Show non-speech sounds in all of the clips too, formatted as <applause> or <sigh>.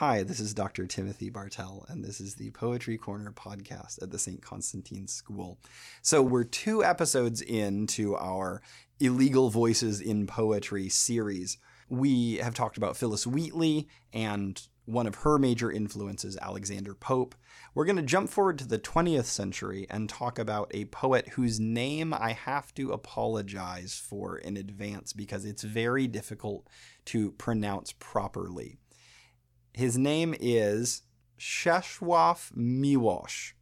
Hi, this is Dr. Timothy Bartell, and this is the Poetry Corner podcast at the St. Constantine School. So, we're two episodes into our Illegal Voices in Poetry series. We have talked about Phillis Wheatley and one of her major influences, Alexander Pope. We're going to jump forward to the 20th century and talk about a poet whose name I have to apologize for in advance because it's very difficult to pronounce properly. His name is Czesław Miłosz.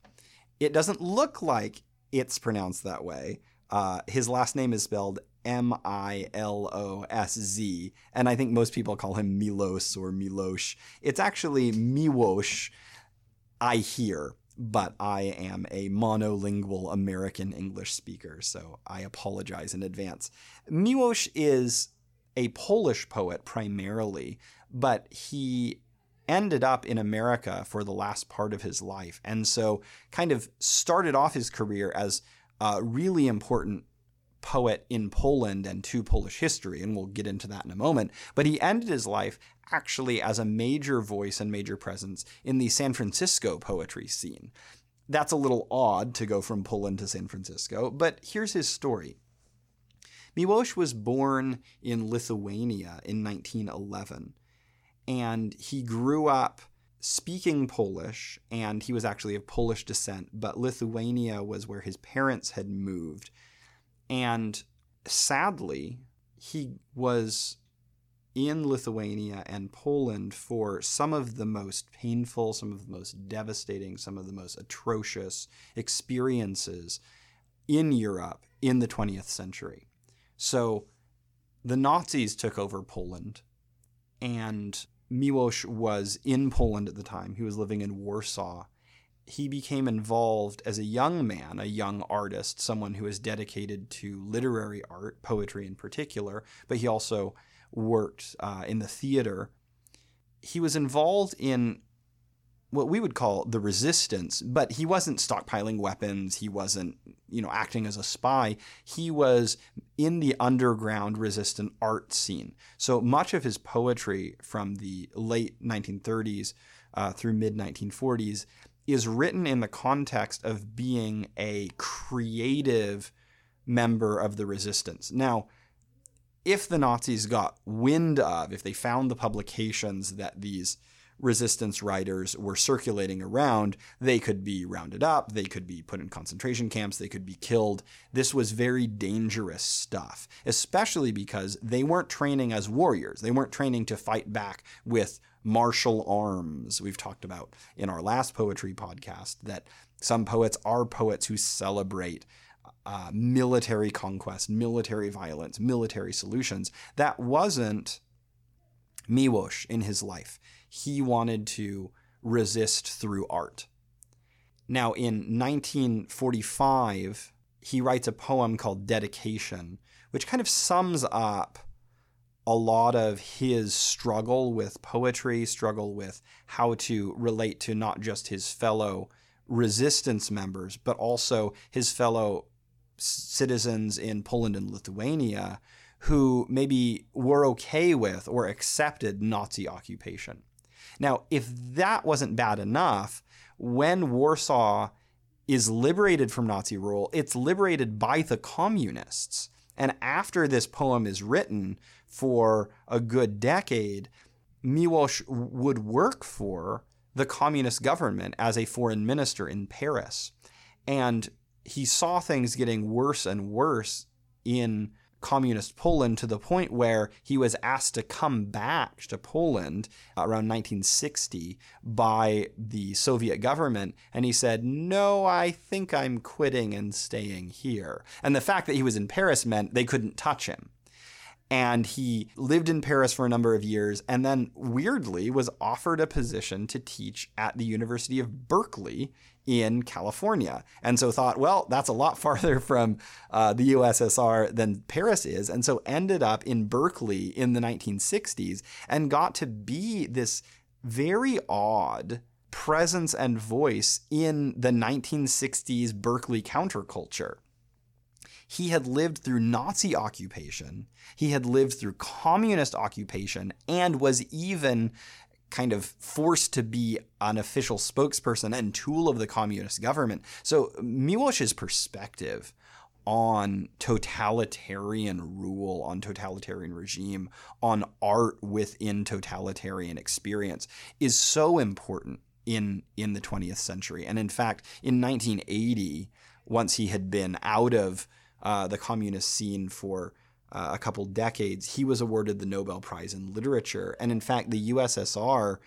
It doesn't look like it's pronounced that way. Uh, his last name is spelled M I L O S Z, and I think most people call him Milos or Milosh. It's actually Miłosz, I hear, but I am a monolingual American English speaker, so I apologize in advance. Miłosz is a Polish poet primarily, but he ended up in America for the last part of his life. And so kind of started off his career as a really important poet in Poland and to Polish history, and we'll get into that in a moment. But he ended his life actually as a major voice and major presence in the San Francisco poetry scene. That's a little odd to go from Poland to San Francisco, but here's his story. Miłosz was born in Lithuania in 1911 and he grew up speaking Polish, and he was actually of Polish descent, but Lithuania was where his parents had moved. And sadly, he was in Lithuania and Poland for some of the most painful, some of the most devastating, some of the most atrocious experiences in Europe in the 20th century. So the Nazis took over Poland and Miłosz was in Poland at the time. He was living in Warsaw. He became involved as a young man, a young artist, someone who was dedicated to literary art, poetry in particular, but he also worked uh, in the theater. He was involved in what we would call the resistance, but he wasn't stockpiling weapons. He wasn't, you know, acting as a spy. He was in the underground resistant art scene. So much of his poetry from the late 1930s uh, through mid 1940s is written in the context of being a creative member of the resistance. Now, if the Nazis got wind of, if they found the publications that these resistance writers were circulating around, they could be rounded up, they could be put in concentration camps, they could be killed. This was very dangerous stuff, especially because they weren't training as warriors. They weren't training to fight back with martial arms. We've talked about in our last poetry podcast that some poets are poets who celebrate uh, military conquest, military violence, military solutions. That wasn't Miłosz in his life he wanted to resist through art. Now, in 1945, he writes a poem called Dedication, which kind of sums up a lot of his struggle with poetry, struggle with how to relate to not just his fellow resistance members, but also his fellow citizens in Poland and Lithuania who maybe were okay with or accepted Nazi occupation. Now, if that wasn't bad enough, when Warsaw is liberated from Nazi rule, it's liberated by the communists. And after this poem is written for a good decade, Miłosz would work for the communist government as a foreign minister in Paris. And he saw things getting worse and worse in communist Poland to the point where he was asked to come back to Poland uh, around 1960 by the Soviet government. And he said, No, I think I'm quitting and staying here. And the fact that he was in Paris meant they couldn't touch him and he lived in Paris for a number of years and then weirdly was offered a position to teach at the University of Berkeley in California. And so thought, well, that's a lot <laughs> farther from uh, the USSR than Paris is. And so ended up in Berkeley in the 1960s and got to be this very odd presence and voice in the 1960s Berkeley counterculture. He had lived through Nazi occupation, he had lived through communist occupation, and was even kind of forced to be an official spokesperson and tool of the communist government. So Miłosz's perspective on totalitarian rule, on totalitarian regime, on art within totalitarian experience is so important in in the 20th century. And in fact, in 1980, once he had been out of uh, the communist scene for uh, a couple decades, he was awarded the Nobel Prize in Literature. And in fact, the USSR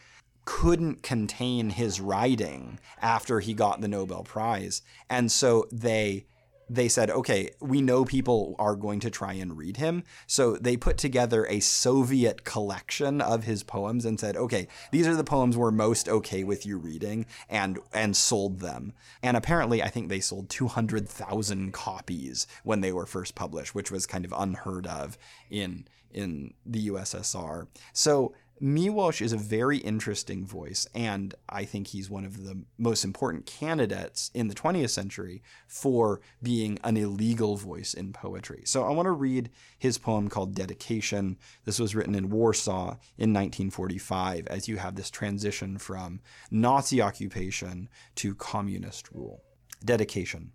couldn't contain his writing after he got the Nobel Prize. And so they they said, okay, we know people are going to try and read him. So they put together a Soviet collection of his poems and said, okay, these are the poems we're most okay with you reading and, and sold them. And apparently, I think they sold 200,000 copies when they were first published, which was kind of unheard of in, in the USSR. So Miłosz is a very interesting voice, and I think he's one of the most important candidates in the 20th century for being an illegal voice in poetry. So I want to read his poem called Dedication. This was written in Warsaw in 1945 as you have this transition from Nazi occupation to communist rule. Dedication.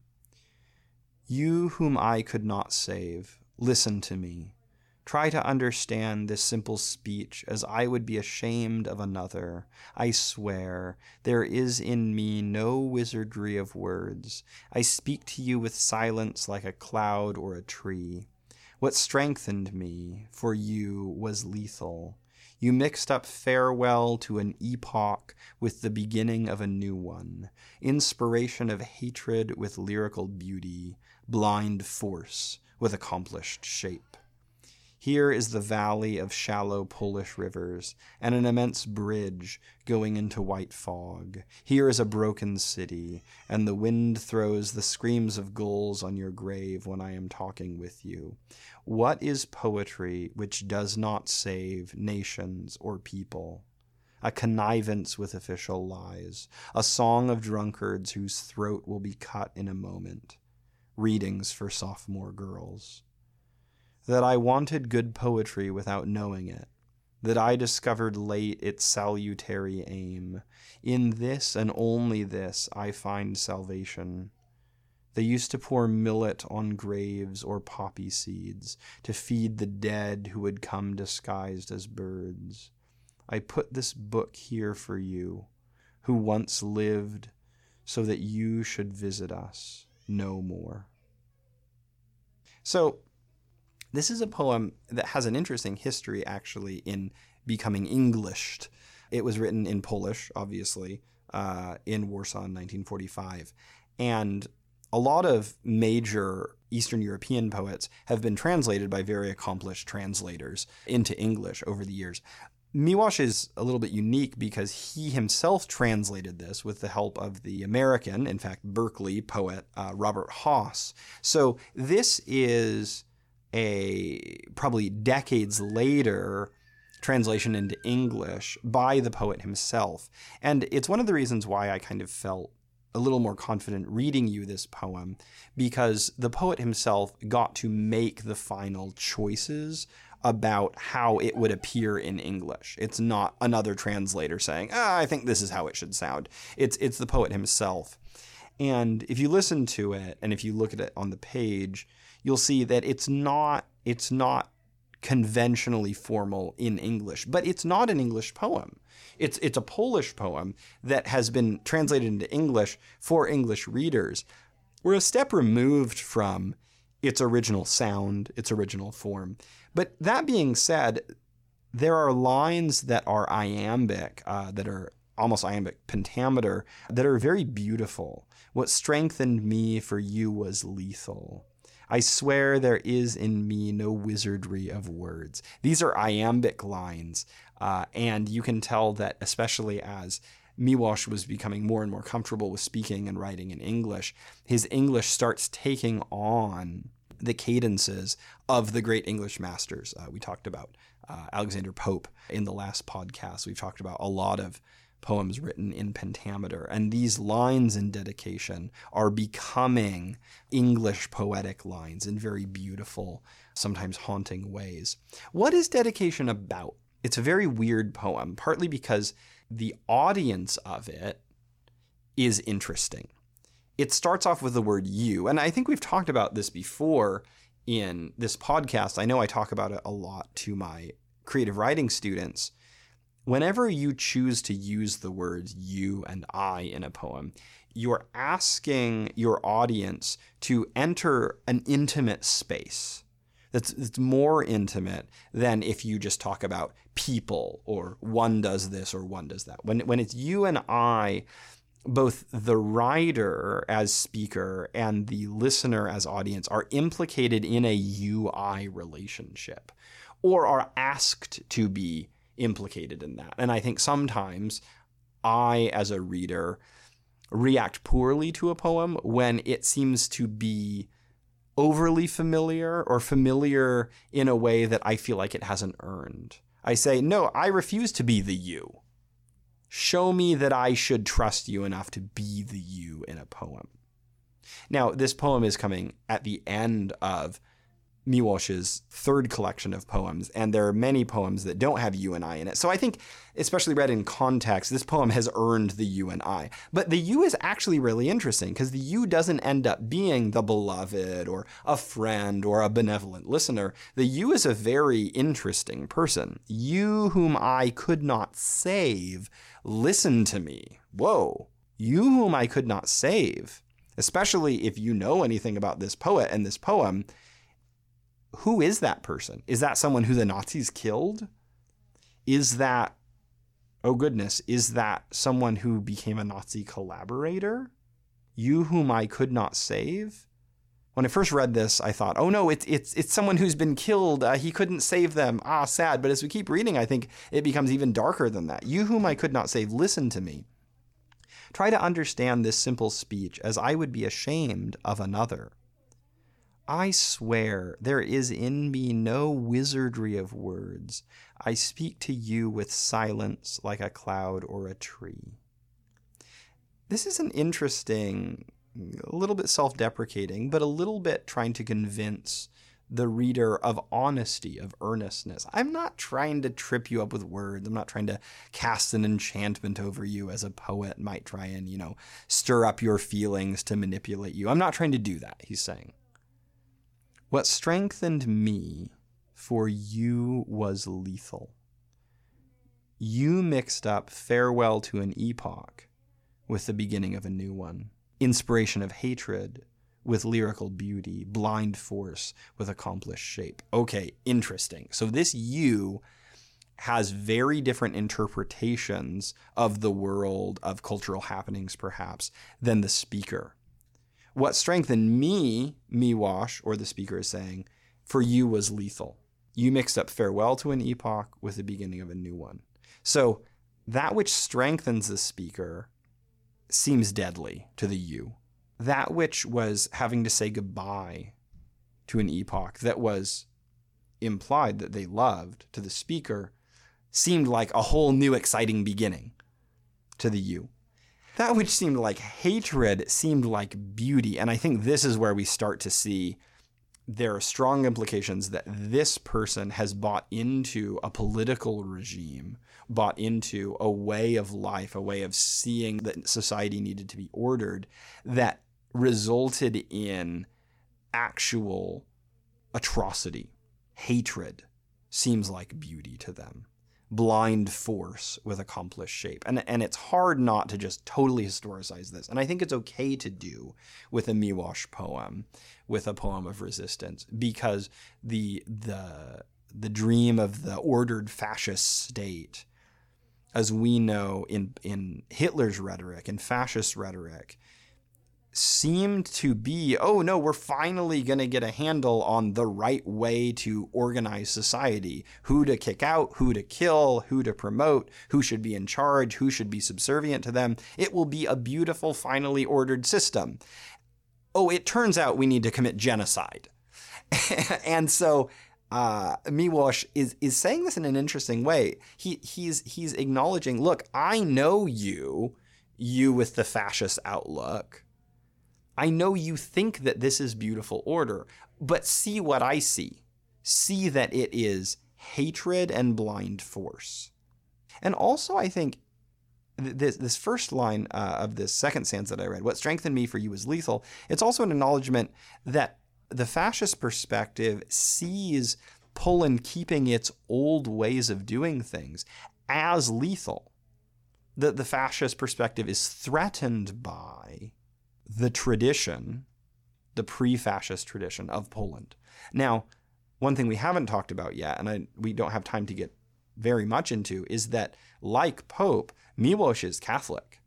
You whom I could not save, listen to me. Try to understand this simple speech as I would be ashamed of another. I swear, there is in me no wizardry of words. I speak to you with silence like a cloud or a tree. What strengthened me for you was lethal. You mixed up farewell to an epoch with the beginning of a new one, inspiration of hatred with lyrical beauty, blind force with accomplished shape. Here is the valley of shallow Polish rivers, and an immense bridge going into white fog. Here is a broken city, and the wind throws the screams of gulls on your grave when I am talking with you. What is poetry which does not save nations or people? a connivance with official lies, a song of drunkards whose throat will be cut in a moment, readings for sophomore girls that I wanted good poetry without knowing it, that I discovered late its salutary aim. In this and only this I find salvation. They used to pour millet on graves or poppy seeds to feed the dead who had come disguised as birds. I put this book here for you, who once lived, so that you should visit us no more. So, this is a poem that has an interesting history, actually, in becoming Englished. It was written in Polish, obviously, uh, in Warsaw in 1945. And a lot of major Eastern European poets have been translated by very accomplished translators into English over the years. Miłosz is a little bit unique because he himself translated this with the help of the American, in fact, Berkeley poet uh, Robert Hass. So this is a probably decades later translation into English by the poet himself. And it's one of the reasons why I kind of felt a little more confident reading you this poem because the poet himself got to make the final choices about how it would appear in English. It's not another translator saying, ah, "I think this is how it should sound." It's it's the poet himself. And if you listen to it and if you look at it on the page, you'll see that it's not it's not conventionally formal in English, but it's not an English poem. It's it's a Polish poem that has been translated into English for English readers. We're a step removed from its original sound, its original form. But that being said, there are lines that are iambic, uh, that are almost iambic pentameter, that are very beautiful. What strengthened me for you was lethal. I swear there is in me no wizardry of words. These are iambic lines, uh, and you can tell that, especially as Miłosz was becoming more and more comfortable with speaking and writing in English, his English starts taking on the cadences of the great English masters. Uh, we talked about uh, Alexander Pope in the last podcast. We've talked about a lot of poems written in pentameter. And these lines in dedication are becoming English poetic lines in very beautiful, sometimes haunting ways. What is dedication about? it's a very weird poem, partly because the audience of it is interesting. It starts off with the word you, and I think we've talked about this before in this podcast. I know I talk about it a lot to my creative writing students. Whenever you choose to use the words you and I in a poem, you're asking your audience to enter an intimate space that's, that's more intimate than if you just talk about people or one does this or one does that. When, when it's you and I, both the writer as speaker and the listener as audience are implicated in a UI relationship or are asked to be implicated in that. And I think sometimes I, as a reader, react poorly to a poem when it seems to be overly familiar or familiar in a way that I feel like it hasn't earned. I say, no, I refuse to be the you. Show me that I should trust you enough to be the you in a poem. Now, this poem is coming at the end of Miłosz's third collection of poems, and there are many poems that don't have you and I in it. So I think, especially read in context, this poem has earned the you and I. But the you is actually really interesting because the you doesn't end up being the beloved or a friend or a benevolent listener. The you is a very interesting person. You whom I could not save, listen to me. Whoa. You whom I could not save, especially if you know anything about this poet and this poem who is that person? Is that someone who the Nazis killed? Is that, oh goodness, is that someone who became a Nazi collaborator? You whom I could not save? When I first read this, I thought, oh no, it's, it's, it's someone who's been killed. Uh, he couldn't save them. Ah, sad. But as we keep reading, I think it becomes even darker than that. You whom I could not save, listen to me. Try to understand this simple speech as I would be ashamed of another. I swear there is in me no wizardry of words. I speak to you with silence like a cloud or a tree. This is an interesting, a little bit self deprecating, but a little bit trying to convince the reader of honesty, of earnestness. I'm not trying to trip you up with words. I'm not trying to cast an enchantment over you as a poet might try and, you know, stir up your feelings to manipulate you. I'm not trying to do that, he's saying. What strengthened me for you was lethal. You mixed up farewell to an epoch with the beginning of a new one, inspiration of hatred with lyrical beauty, blind force with accomplished shape. Okay, interesting. So this you has very different interpretations of the world of cultural happenings, perhaps, than the speaker. What strengthened me, Miłosz, or the speaker is saying, for you was lethal. You mixed up farewell to an epoch with the beginning of a new one. So that which strengthens the speaker seems deadly to the you. That which was having to say goodbye to an epoch that was implied that they loved to the speaker seemed like a whole new exciting beginning to the you. That which seemed like hatred seemed like beauty. And I think this is where we start to see there are strong implications that this person has bought into a political regime, bought into a way of life, a way of seeing that society needed to be ordered that resulted in actual atrocity. Hatred seems like beauty to them blind force with accomplished shape. And, and it's hard not to just totally historicize this. And I think it's okay to do with a Miłosz poem, with a poem of resistance, because the the the dream of the ordered fascist state, as we know in in Hitler's rhetoric and fascist rhetoric, seemed to be oh no, we're finally going to get a handle on the right way to organize society who to kick out, who to kill, who to promote, who should be in charge, who should be subservient to them. It will be a beautiful, finally ordered system. Oh, it turns out we need to commit genocide. <laughs> and so uh, is is saying this in an interesting way. He he's he's acknowledging, look, I know you, you with the fascist outlook. I know you think that this is beautiful order, but see what I see. See that it is hatred and blind force. And also, I think this this first line uh, of this second stanza that I read, "What strengthened me for you is lethal." It's also an acknowledgement that the fascist perspective sees Poland keeping its old ways of doing things as lethal. That the fascist perspective is threatened by the tradition, the pre-fascist tradition of Poland. Now, one thing we haven't talked about yet, and I, we don't have time to get very much into, is that like Pope, Miłosz is Catholic.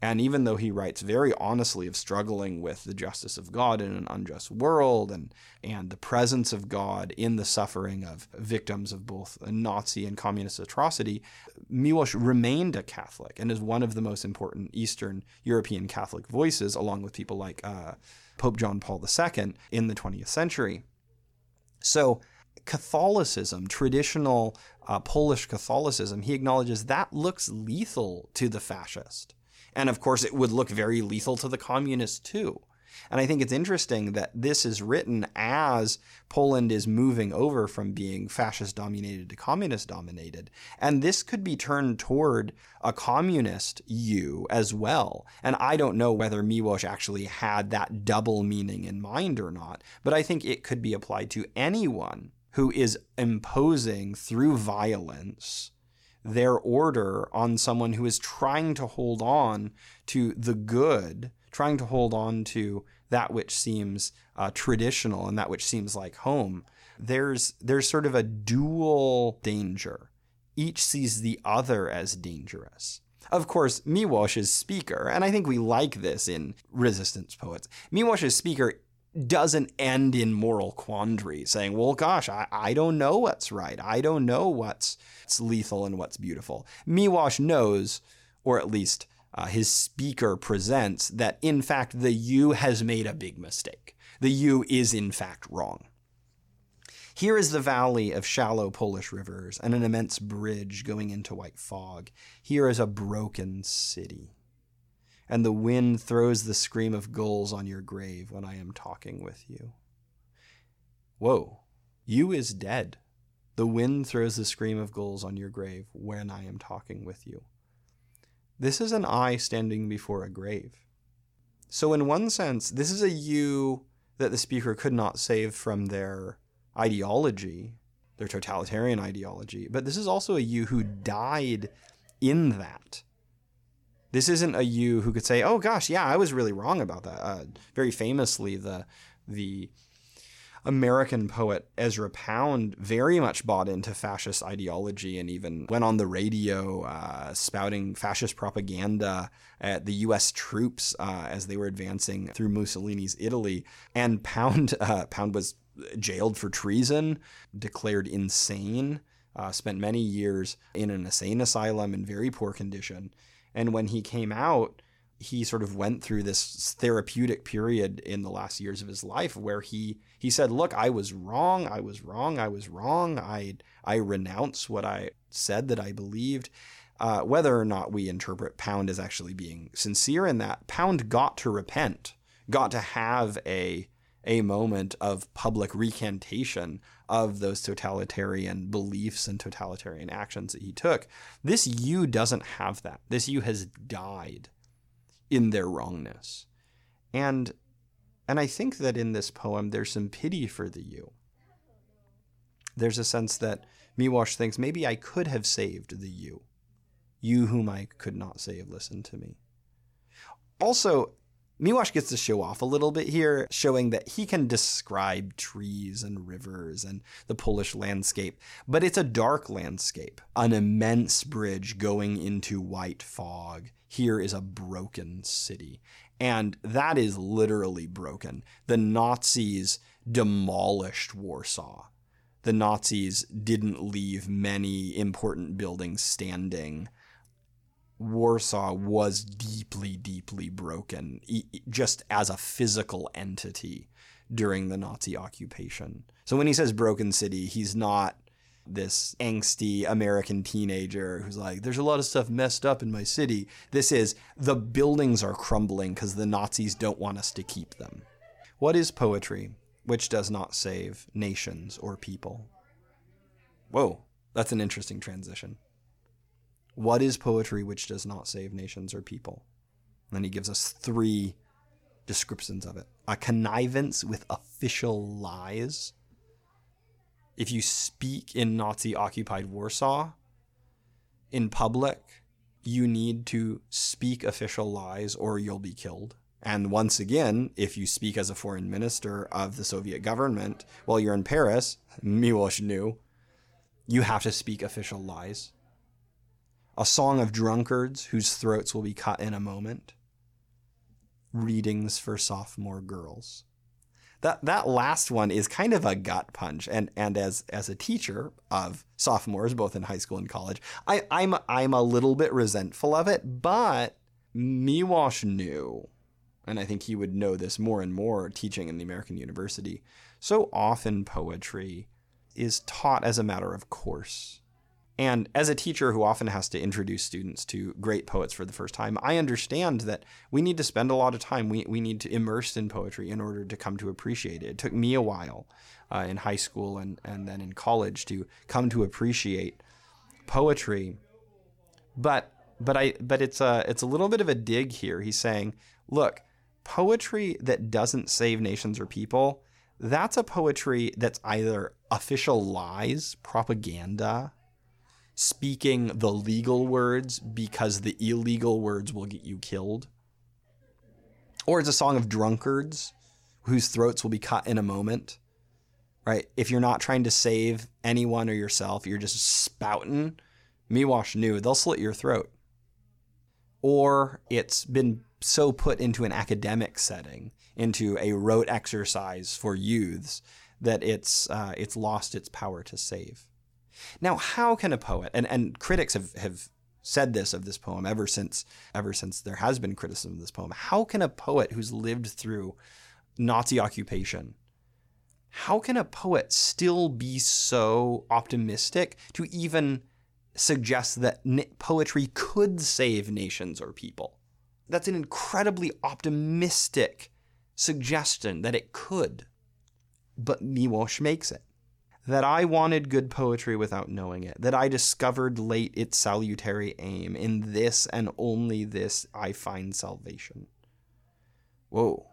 And even though he writes very honestly of struggling with the justice of God in an unjust world and, and the presence of God in the suffering of victims of both Nazi and communist atrocity, Miłosz remained a Catholic and is one of the most important Eastern European Catholic voices, along with people like uh, Pope John Paul II in the 20th century. So, Catholicism, traditional uh, Polish Catholicism, he acknowledges that looks lethal to the fascist. And of course, it would look very lethal to the communists too. And I think it's interesting that this is written as Poland is moving over from being fascist dominated to communist dominated. And this could be turned toward a communist you as well. And I don't know whether Miłosz actually had that double meaning in mind or not, but I think it could be applied to anyone who is imposing through violence their order on someone who is trying to hold on to the good, trying to hold on to that which seems uh, traditional and that which seems like home. There's there's sort of a dual danger. Each sees the other as dangerous. Of course, Miłosz's speaker, and I think we like this in resistance poets. Miłosz's speaker doesn't end in moral quandary, saying, well, gosh, I, I don't know what's right. I don't know what's, what's lethal and what's beautiful. Miłosz knows, or at least uh, his speaker presents, that in fact the you has made a big mistake. The you is in fact wrong. Here is the valley of shallow Polish rivers and an immense bridge going into white fog. Here is a broken city and the wind throws the scream of gulls on your grave when I am talking with you. Whoa, you is dead. The wind throws the scream of gulls on your grave when I am talking with you. This is an I standing before a grave. So, in one sense, this is a you that the speaker could not save from their ideology, their totalitarian ideology, but this is also a you who died in that. This isn't a you who could say, "Oh gosh, yeah, I was really wrong about that." Uh, very famously, the the American poet Ezra Pound very much bought into fascist ideology and even went on the radio uh, spouting fascist propaganda at the U.S. troops uh, as they were advancing through Mussolini's Italy. And Pound uh, Pound was jailed for treason, declared insane, uh, spent many years in an insane asylum in very poor condition. And when he came out, he sort of went through this therapeutic period in the last years of his life where he he said, "Look, I was wrong. I was wrong. I was wrong. I I renounce what I said that I believed." Uh, whether or not we interpret Pound as actually being sincere in that, Pound got to repent, got to have a a moment of public recantation of those totalitarian beliefs and totalitarian actions that he took. This you doesn't have that. This you has died in their wrongness. And and I think that in this poem there's some pity for the you. There's a sense that Miłosz thinks maybe I could have saved the you. You whom I could not save, listen to me. Also, Miłosz gets to show off a little bit here, showing that he can describe trees and rivers and the Polish landscape, but it's a dark landscape. An immense bridge going into white fog. Here is a broken city. And that is literally broken. The Nazis demolished Warsaw. The Nazis didn't leave many important buildings standing Warsaw was deeply, deeply broken, just as a physical entity during the Nazi occupation. So when he says broken city, he's not this angsty American teenager who's like, there's a lot of stuff messed up in my city. This is the buildings are crumbling because the Nazis don't want us to keep them. What is poetry which does not save nations or people? Whoa, that's an interesting transition. What is poetry which does not save nations or people? And then he gives us three descriptions of it a connivance with official lies. If you speak in Nazi occupied Warsaw in public, you need to speak official lies or you'll be killed. And once again, if you speak as a foreign minister of the Soviet government while you're in Paris, <laughs> Miłosz knew, you have to speak official lies. A song of drunkards whose throats will be cut in a moment. Readings for sophomore girls. That that last one is kind of a gut punch. And and as as a teacher of sophomores, both in high school and college, I, I'm I'm a little bit resentful of it, but Miłosz knew and I think he would know this more and more teaching in the American university. So often poetry is taught as a matter of course. And as a teacher who often has to introduce students to great poets for the first time, I understand that we need to spend a lot of time. We, we need to immerse in poetry in order to come to appreciate it. It took me a while uh, in high school and, and then in college to come to appreciate poetry. But but I but it's a it's a little bit of a dig here. He's saying, look, poetry that doesn't save nations or people, that's a poetry that's either official lies, propaganda, speaking the legal words because the illegal words will get you killed, or it's a song of drunkards whose throats will be cut in a moment. Right? If you're not trying to save anyone or yourself, you're just spouting. Miłosz knew they'll slit your throat. Or it's been so put into an academic setting, into a rote exercise for youths, that it's uh, it's lost its power to save. Now, how can a poet and, and critics have, have said this of this poem ever since ever since there has been criticism of this poem. How can a poet who's lived through Nazi occupation, how can a poet still be so optimistic to even suggest that poetry could save nations or people? that's an incredibly optimistic suggestion that it could. But Miłosz makes it. That I wanted good poetry without knowing it, that I discovered late its salutary aim. In this and only this I find salvation. Whoa.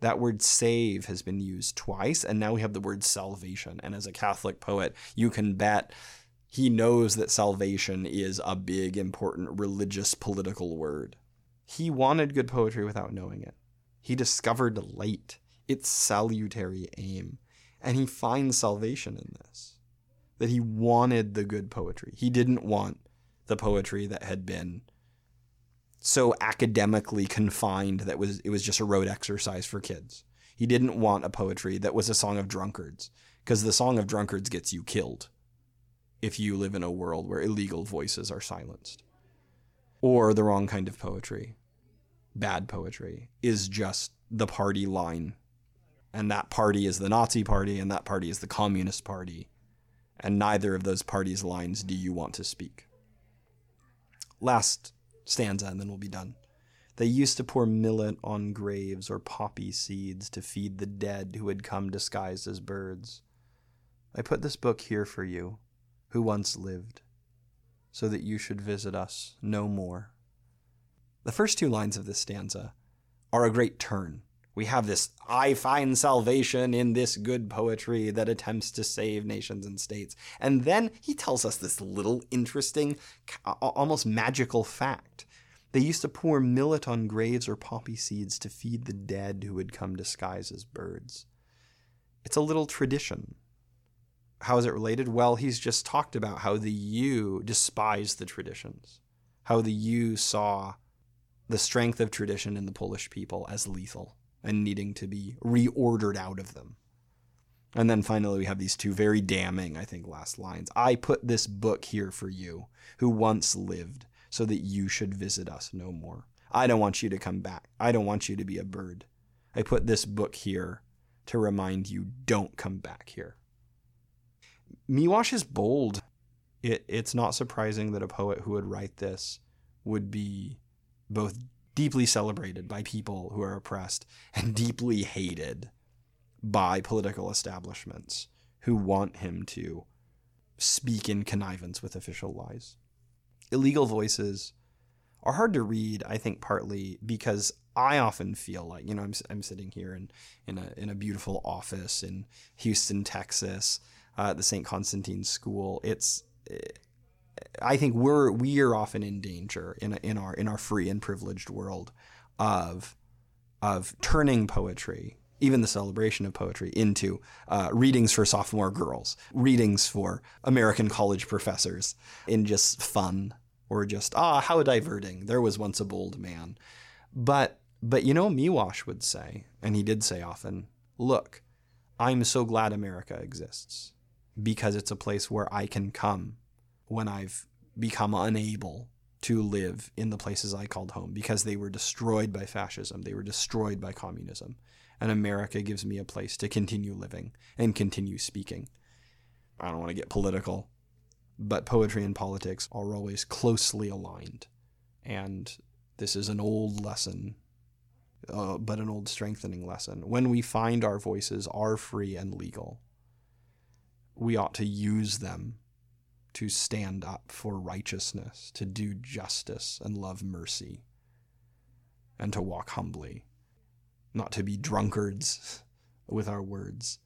That word save has been used twice, and now we have the word salvation. And as a Catholic poet, you can bet he knows that salvation is a big, important religious, political word. He wanted good poetry without knowing it. He discovered late its salutary aim, and he finds salvation in this. That he wanted the good poetry. He didn't want the poetry that had been so academically confined that was it was just a rote exercise for kids. He didn't want a poetry that was a song of drunkards, because the song of drunkards gets you killed if you live in a world where illegal voices are silenced. Or the wrong kind of poetry, bad poetry, is just the party line. And that party is the Nazi party, and that party is the Communist party. And neither of those parties' lines do you want to speak. Last stanza, and then we'll be done. They used to pour millet on graves or poppy seeds to feed the dead who had come disguised as birds. I put this book here for you who once lived, so that you should visit us no more. The first two lines of this stanza are a great turn. We have this I find salvation in this good poetry that attempts to save nations and states. And then he tells us this little interesting, almost magical fact. They used to pour millet on graves or poppy seeds to feed the dead who had come disguised as birds. It's a little tradition how is it related? Well, he's just talked about how the U despised the traditions, how the U saw the strength of tradition in the Polish people as lethal and needing to be reordered out of them. And then finally, we have these two very damning, I think, last lines. I put this book here for you, who once lived, so that you should visit us no more. I don't want you to come back. I don't want you to be a bird. I put this book here to remind you don't come back here. Miłosz is bold. It, it's not surprising that a poet who would write this would be both deeply celebrated by people who are oppressed and <laughs> deeply hated by political establishments who want him to speak in connivance with official lies. Illegal voices are hard to read, I think, partly because I often feel like, you know, I'm, I'm sitting here in, in, a, in a beautiful office in Houston, Texas, uh, at the St. Constantine School. It's, I think we're, we are often in danger in, in, our, in our free and privileged world of, of turning poetry even the celebration of poetry, into uh, readings for sophomore girls, readings for American college professors, in just fun or just ah how diverting. There was once a bold man, but but you know Miłosz would say, and he did say often, look, I'm so glad America exists because it's a place where I can come when I've become unable to live in the places I called home because they were destroyed by fascism, they were destroyed by communism and America gives me a place to continue living and continue speaking. I don't want to get political, but poetry and politics are always closely aligned. And this is an old lesson, uh, but an old strengthening lesson. When we find our voices are free and legal, we ought to use them to stand up for righteousness, to do justice and love mercy, and to walk humbly. Not to be drunkards <laughs> with our words,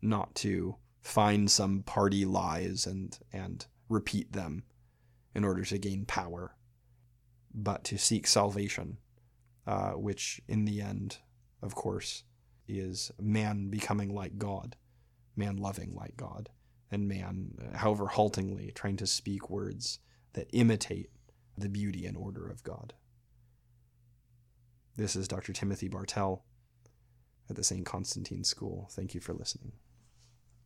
not to find some party lies and, and repeat them in order to gain power, but to seek salvation, uh, which in the end, of course, is man becoming like God, man loving like God, and man, however haltingly, trying to speak words that imitate the beauty and order of God. This is Dr. Timothy Bartell at the St. Constantine School. Thank you for listening.